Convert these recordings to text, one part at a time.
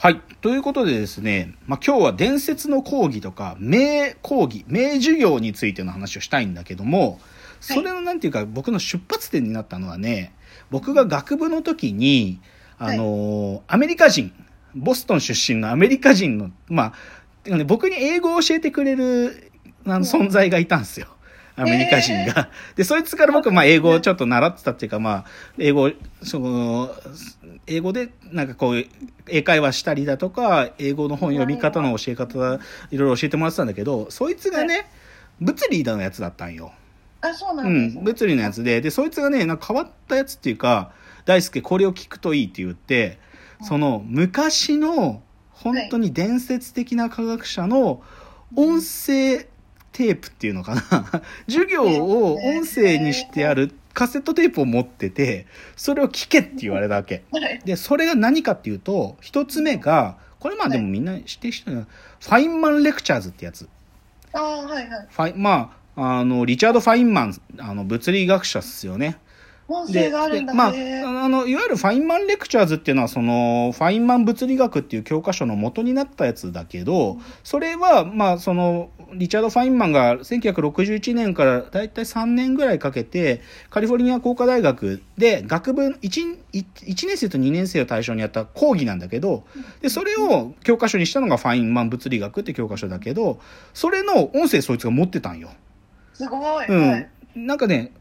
はい。ということでですね、まあ、今日は伝説の講義とか、名講義、名授業についての話をしたいんだけども、それのなんていうか、僕の出発点になったのはね、僕が学部の時に、あの、アメリカ人、ボストン出身のアメリカ人の、まあ、てかね、僕に英語を教えてくれるあの存在がいたんですよ。アメリカ人が。で、そいつから僕、まあ、英語をちょっと習ってたっていうか、まあ、英語、その、英語で、なんかこう、英会話したりだとか、英語の本読み方の教え方、い。ろいろ教えてもらってたんだけど、そいつがね、物理のやつだったんよ。あ、そうなうんです、ね。ん、物理のやつで、で、そいつがね、なんか変わったやつっていうか、大輔これを聞くといいって言って、その昔の本当に伝説的な科学者の音声テープっていうのかな 授業を音声にしてあるカセットテープを持ってて、それを聞けって言われたわけ。はい。で、それが何かっていうと、一つ目が、これまあでもみんな知ってるファインマンレクチャーズってやつ。ああ、はいはい。ファイまあ、あの、リチャード・ファインマン、あの、物理学者っすよね。音で、声があるんだでまあ、あの、いわゆるファインマンレクチャーズっていうのは、その、ファインマン物理学っていう教科書の元になったやつだけど、それは、まあ、その、リチャード・ファインマンが1961年からだいたい3年ぐらいかけて、カリフォルニア工科大学で学部 1, 1年生と2年生を対象にやった講義なんだけど、で、それを教科書にしたのがファインマン物理学って教科書だけど、それの音声そいつが持ってたんよ。すごい。うん、はい。なんかね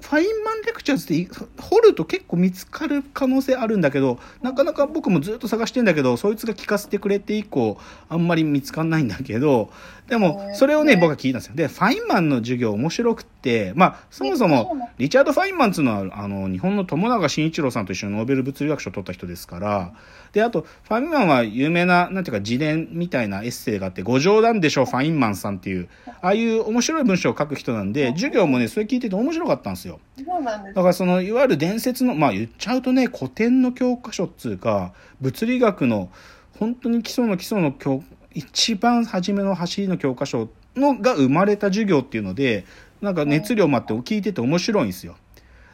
ファインマンレクチャーズって掘ると結構見つかる可能性あるんだけどなかなか僕もずっと探してんだけどそいつが聞かせてくれて以降あんまり見つかんないんだけどでもそれをねね僕は聞いたんですよ。でファインマンの授業面白くってまあそもそもリチャード・ファインマンっていうのはあの日本の友永慎一郎さんと一緒にノーベル物理学賞を取った人ですからであとファインマンは有名ななんていうか自伝みたいなエッセイがあって「ご冗談でしょファインマンさん」っていう。ああいう面白い文章を書く人なんで授業もねそれ聞いてて面白かったんですよ。だからそのいわゆる伝説のまあ言っちゃうとね古典の教科書っつうか物理学の本当に基礎の基礎の教一番初めの走りの教科書のが生まれた授業っていうのでなんか熱量もあって聞いてて面白いんですよ。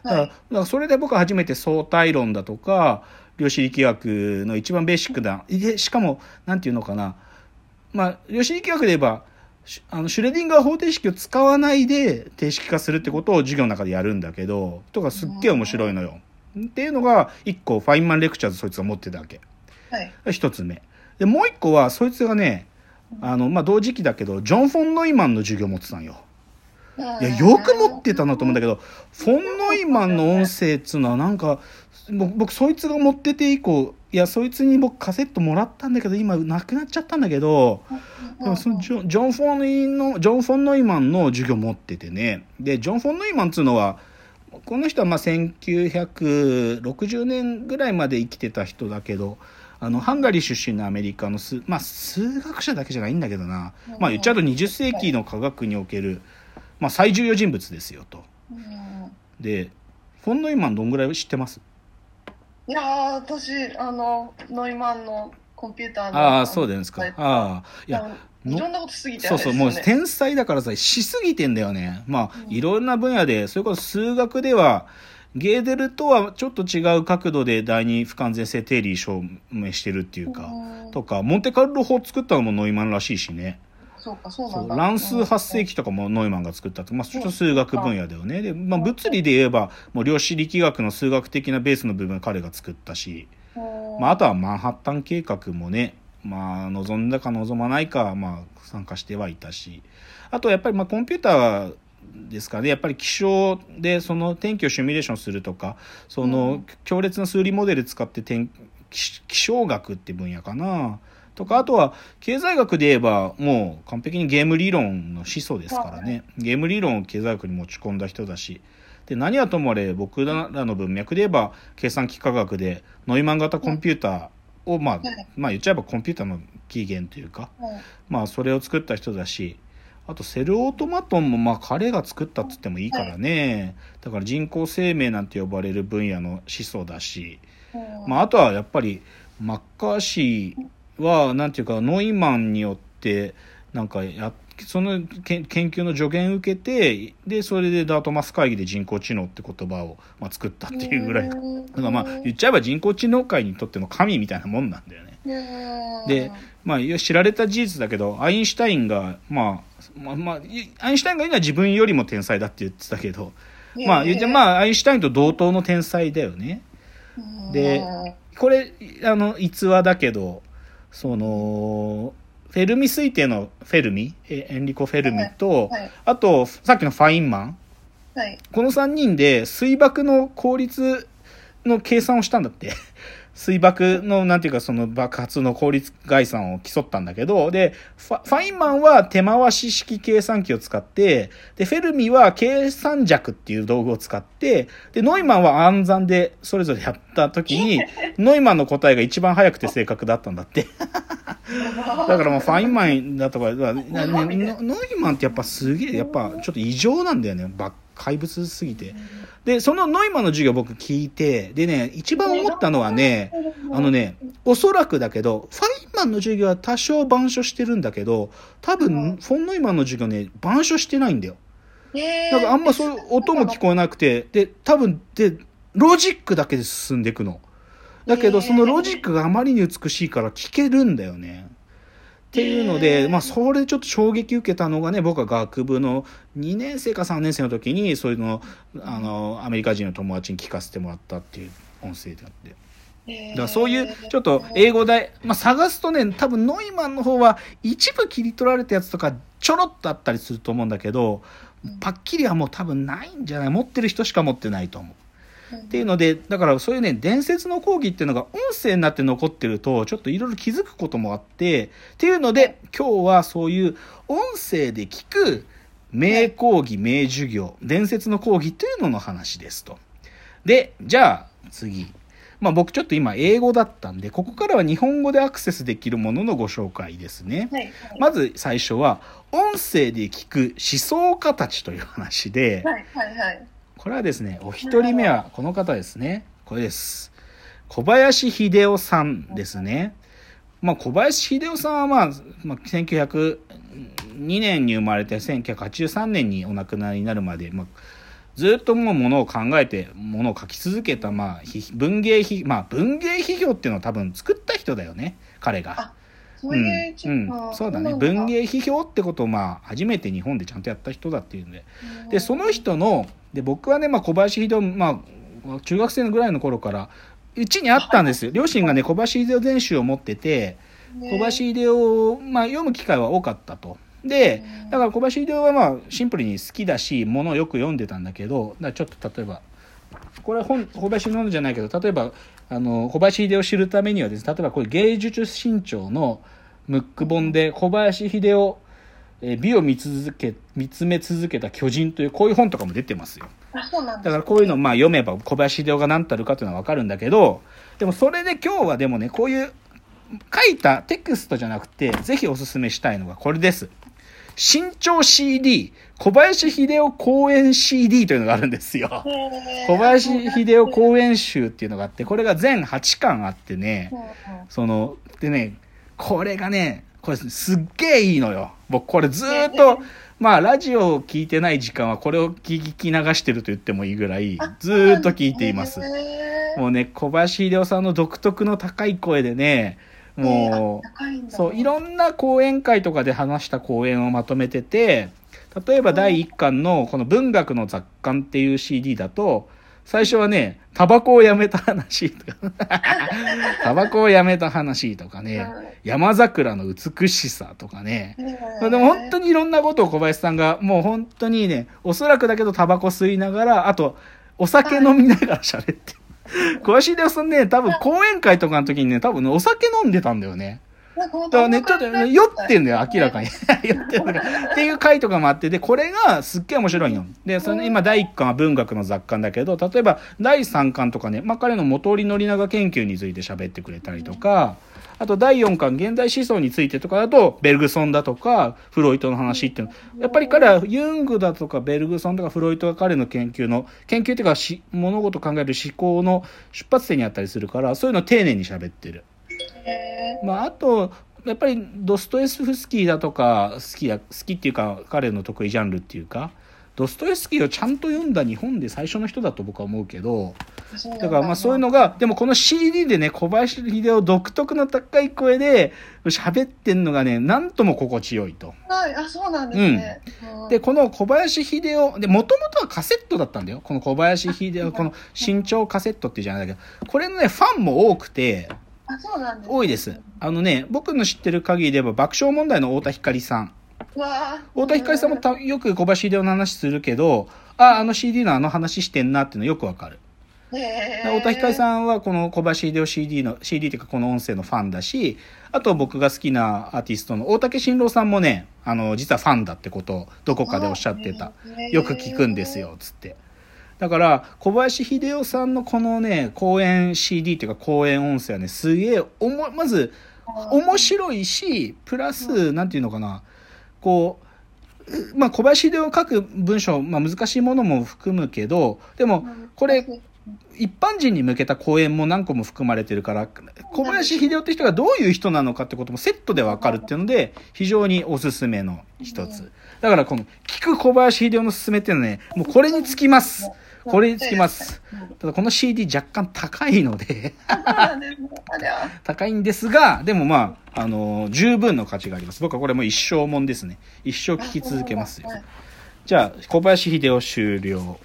だからはいだからそれで僕は初めて相対論だとか量子力学の一番ベーシックなでしかもなんていうのかなまあ量子力学で言えばシュあのシュレディンガー方程式を使わないで定式化するってことを授業の中でやるんだけどとかすっげえ面白いのよ。っていうのが一個ファインマンレクチャーズそいつが持ってたわけ。はい。一つ目。でもう一個はそいつがねあのまあ同時期だけどジョン・フォン・ノイマンの授業持ってたんよ。いやよく持ってたなと思うんだけどフォン・ノイマンの音声っつうのはなんか僕僕そいつが持ってて以降いやそいつに僕カセットもらったんだけど今なくなっちゃったんだけどでもそのジョンジョン・フォンノイのジョン・フォン・ノイマンの授業持っててね。でジョン・フォン・ノイマンっつうのはこの人はまあ1960年ぐらいまで生きてた人だけどあのハンガリー出身のアメリカの数,、まあ、数学者だけじゃないんだけどな、まあ、言っちゃうと20世紀の科学における、まあ、最重要人物ですよと。うんでフォン・ノイマンどんぐらい知ってます？いやー、私、あの、ノイマンのコンピューターの。ああそうですかはいああいやいろんなことしすぎてあそうそう、もう天才だからさ、しすぎてんだよね。まあ、うんいろんな分野で、それこそ数学では、ゲーデルとはちょっと違う角度で第二不完全性定理証明してるっていうか、うんとか、モンテカルロ法作ったのもノイマンらしいしね。そうか、そうなんだ。乱数発生器とかもノイマンが作ったって、まあ、ちょっと数学分野だよね。で、まあ、物理で言えば、もう量子力学の数学的なベースの部分彼が作ったし、う。んまあ、あとはマンハッタン計画もね、まあ、望んだか望まないか、まあ、参加してはいたし、あとやっぱり、まあ、コンピューターですかね、やっぱり気象でその天気をシミュレーションするとか、その強烈な数理モデル使って天気気象学って分野かな。とか、あとは、経済学で言えば、もう完璧にゲーム理論の始祖ですからね。ゲーム理論を経済学に持ち込んだ人だし。で、何はともあれ、僕らの文脈で言えば、計算機科学で、ノイマン型コンピューターを、まあ、まあ言っちゃえばコンピューターの起源というか、うんまあそれを作った人だし、あとセルオートマトンもまあ彼が作ったっつってもいいからね。だから人工生命なんて呼ばれる分野の始祖だし、うんまああとはやっぱりマッカーシーはなんていうかノイマンによってなんかやその研研究の助言を受けてでそれでダートマス会議で人工知能って言葉を、まあ、作ったっていうぐらい。だからまあ言っちゃえば人工知能界にとっての神みたいなもんなんだよね。うんでまあ知られた事実だけどアインシュタインがまあまあ、まあ、アインシュタインが言うのは自分よりも天才だって言ってたけど、まあ、言ってまあアインシュタインと同等の天才だよね。でこれあの逸話だけどそのフェルミ推定のフェルミ？えエンリコ・フェルミと、はい。あとさっきのファインマン。はい。この3人で水爆の効率の計算をしたんだって。水爆の、なんていうか、その爆発の効率概算を競ったんだけど、で、ファファインマンは手回し式計算機を使って、で、フェルミは計算尺っていう道具を使って、で、ノイマンは暗算でそれぞれやった時に、ノイマンの答えが一番早くて正確だったんだって。だからもうファインマンだとか、ノノイマンってやっぱすげえ、やっぱちょっと異常なんだよね。ば怪物すぎて。で、そのノイマンの授業僕聞いて、でね、一番思ったのはね、あのね、おそらくだけど、ファインマンの授業は多少板書してるんだけど、多分、フォンノイマンの授業ね、板書してないんだよ。だからあんまそういう音も聞こえなくて、で、多分、で、ロジックだけで進んでいくの。だけど、そのロジックがあまりに美しいから聞けるんだよね。っていうので、まあ、それでちょっと衝撃受けたのがね、僕は学部の2年生か3年生の時に、そういうの、あの、アメリカ人の友達に聞かせてもらったっていう音声であって。だからそういうちょっと英語で、まあ、探すとね多分ノイマンの方は一部切り取られたやつとかちょろっとあったりすると思うんだけどパッキリはもう多分ないんじゃない持ってる人しか持ってないと思う。っていうのでだからそういうね伝説の講義っていうのが音声になって残ってるとちょっといろいろ気づくこともあってっていうので今日はそういう音声で聞く名講義名授業伝説の講義っていうのの話ですと。でじゃあ次。まあ僕ちょっと今英語だったんで、ここからは日本語でアクセスできるもののご紹介ですね。はいはいまず最初は、音声で聞く思想家たちという話で、はいはいはいこれはですね、お一人目はこの方ですね。これです。小林秀夫さんですね。まあ小林秀夫さんはまあ、まあ、1902年に生まれて1983年にお亡くなりになるまで、まあ、ずっともうものを考えてものを書き続けた、まあ、ひ文芸批まあ文芸批評っていうのを多分作った人だよね彼が。あそういううんうん、そうだね文芸批評ってことをまあ初めて日本でちゃんとやった人だっていうんででその人ので僕はね、まあ、小林秀夫、まあ、中学生のぐらいの頃からうちにあったんですよ。両親がね小林秀夫全集を持ってて小林秀夫を、まあ、読む機会は多かったと。でだから小林秀夫はまあシンプルに好きだしものをよく読んでたんだけどだちょっと例えばこれは本小林秀夫のじゃないけど例えばあの小林秀夫を知るためにはですね例えばこれ芸術新潮のムック本で小林秀夫えー美を見続け見つめ続けた巨人というこういう本とかも出てますよ。あそうなんだからこういうのまあ読めば小林秀夫が何たるかというのは分かるんだけどでもそれで今日はでもねこういう書いたテクストじゃなくてぜひおすすめしたいのがこれです。新潮 CD 小林秀夫講演 CD というのがあるんですよ。小林秀夫講演集っていうのがあってこれが全8巻あってねそのでねこれがねこれすっげえいいのよ。僕これずーっとまあラジオを聞いてない時間はこれを聞き流してると言ってもいいぐらいずーっと聞いています。もうね小林秀夫さんの独特の高い声でねもうそういろんな講演会とかで話した講演をまとめてて例えば第1巻のこの文学の雑感っていう CD だと最初はね、タバコをやめた話とか、タバコをやめた話とかね、山桜の美しさとかね、でも本当にいろんなことを小林さんが、もう本当にね、おそらくだけどタバコ吸いながら、あと、お酒飲みながら喋って。小林秀夫さんね、多分講演会とかの時にね、多分ね、お酒飲んでたんだよね。だからね、ちょっとね、酔ってんだよ、明らかに。酔ってんだ。っていう回とかもあって、で、これがすっげえ面白いよ。で、その今第1巻は文学の雑感だけど、例えば第3巻とかね、まあ、彼の元織宣長研究について喋ってくれたりとか、あと第4巻、現代思想についてとかだと、ベルグソンだとか、フロイトの話っていうの。やっぱり彼はユングだとかベルグソンとかフロイトが彼の研究の、研究っていうかし、物事を考える思考の出発点にあったりするから、そういうのを丁寧に喋ってる。まあ、あと、やっぱりドストエフスキーだとか好きだ好きっていうか彼の得意ジャンルっていうかドストエフスキーをちゃんと読んだ日本で最初の人だと僕は思うけど、だからまあそういうのが、でもこの CD でね、小林秀夫独特の高い声で喋ってんのがね、なんとも心地よいと。はい、あ、そうなんですね。うんで、この小林秀夫、で、もともとはカセットだったんだよ。この小林秀夫、この新潮カセットっていうじゃないんだけど、これのね、ファンも多くて、多いです。あのね、僕の知ってる限りで言えば爆笑問題の太田光さん。太田光さんもたよく小林秀夫の話するけど、あ、あの CD のあの話してんなっていうのよくわかる。太田光さんはこの小林秀夫 CD の CD っていうかこの音声のファンだしあと僕が好きなアーティストの大竹新郎さんもねあの実はファンだってことをどこかでおっしゃってたよく聞くんですよつってだから小林秀夫さんのこのね公演 CD っていうか公演音声はねすげえおもまず面白いしプラスなんていうのかな。こうまあ小林秀夫書く文章、まあ、難しいものも含むけどでもこれ一般人に向けた講演も何個も含まれてるから小林秀夫って人がどういう人なのかってこともセットでわかるっていうので非常におすすめの一つ。だからこの聞く小林秀夫のすすめっていうのはねもうこれにつきますこれにつきますただこの CD 若干高いので。高いんですがでもまああの十分の価値があります僕はこれもう一生もんですね一生聞き続けますよはいじゃあ、小林秀夫終了。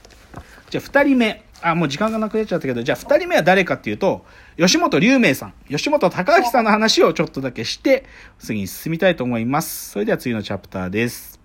じゃあ、二人目。あ、もう時間がなくなっちゃったけど、じゃあ、二人目は誰かっていうと、吉本龍明さん、吉本隆明さんの話をちょっとだけして、次に進みたいと思います。それでは次のチャプターです。